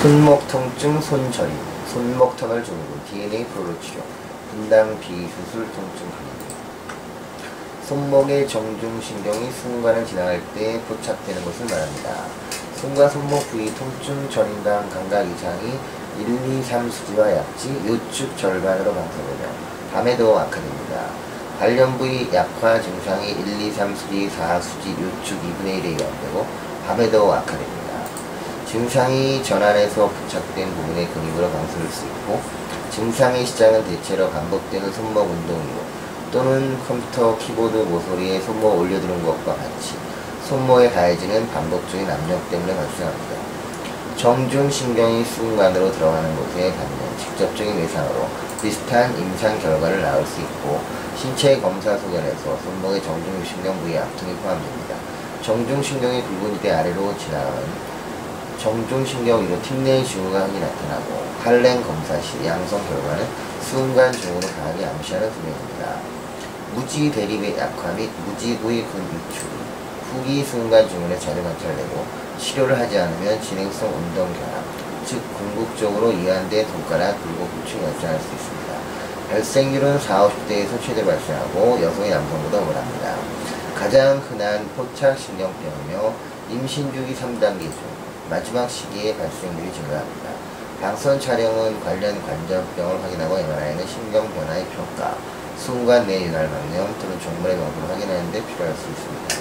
손목 통증 손저림, 손목 터널 증후군, DNA 프로로 치료, 분당 비수술 통증 클리닉. 손목의 정중신경이 순간을 지나갈 때 포착되는 것을 말합니다. 손과 손목 부위 통증 전인당 감각 이상이 1, 2, 3 수지와 약지, 요축 절반으로 방사되며 밤에도 악화됩니다. 관련 부위 약화 증상이 1, 2, 3 수지, 4 수지, 요축 2분의 1에 의원되고 밤에도 악화됩니다. 증상이 전환에서 부착된 부분의 근육으로 수 있고 증상의 시작은 대체로 반복되는 손목 운동이고 또는 컴퓨터 키보드 모서리에 손목 올려두는 것과 같이 손목에 가해지는 반복적인 압력 때문에 발생합니다. 정중신경이 수근관으로 들어가는 곳에 닿는 직접적인 외상으로 비슷한 임상 결과를 낳을 수 있고 신체 검사 소견에서 손목의 정중신경 부위 압통이 포함됩니다. 정중신경이 굵은 이대 아래로 지나가는 정중신경 위로 틱내 증후가 흔히 나타나고 할랭 검사 시 양성 결과는 순간 증후를 강하게 암시하는 소견입니다. 무지 대립의 약화 및 무지 부위 근 유출, 후기 순간 증후에 자주 관찰되고 치료를 하지 않으면 진행성 운동 결합, 즉 궁극적으로 이완된 손가락 그리고 후충이 나타날 수 있습니다. 발생률은 4, 50대에서 최대 발생하고 여성의 남성보다 오랍니다. 가장 흔한 포착신경병이며 임신 주기 3단계 중 마지막 시기에 발생률이 증가합니다. 방선 촬영은 관련 관절병을 확인하고 MRI는 신경 변화의 평가, 순간 내 윤활 망령 또는 종물의 명도를 확인하는 데 필요할 수 있습니다.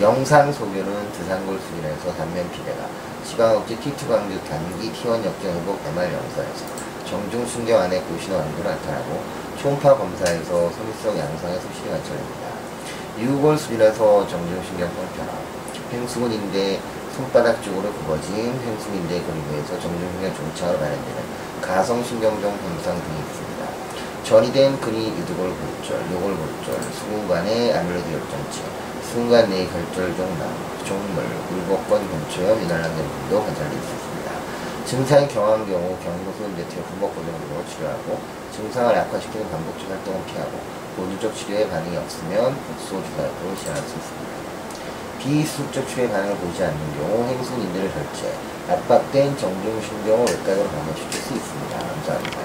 영상 소견은 드산골 수준에서 단면 피대가 지방 억제 T2 강조 단기 T1 역전 회복 MR 영상에서 정중 신경 안에 고신호 완도가 나타나고 초음파 검사에서 소미성 양상의 소실이 관찰됩니다. 6월 수준에서 정중 신경성 변화, 횡수근인데 손바닥 쪽으로 굽어진 횡수인대 그리고에서 정중신경 종착으로 발현되는 가성신경종 현상 등이 있습니다. 전이된 근이 유두골 골절, 요골 골절, 수근관의 아밀로드 열정체, 순간 내 결절종 남, 종물, 굴복권 근초염, 이날랑된 등도 관찰될 수 있습니다. 증상이 경한 경우 경소수 네트의 군복 고정으로 치료하고 증상을 악화시키는 반복적 활동은 피하고 보조적 치료에 반응이 없으면 복소 주사약으로 시행할 수 있습니다. 비수적 치료에 반응을 보이지 않는 경우 행순인대를 결제, 압박된 정중신경을 외곽으로 방해시킬 수 있습니다. 감사합니다.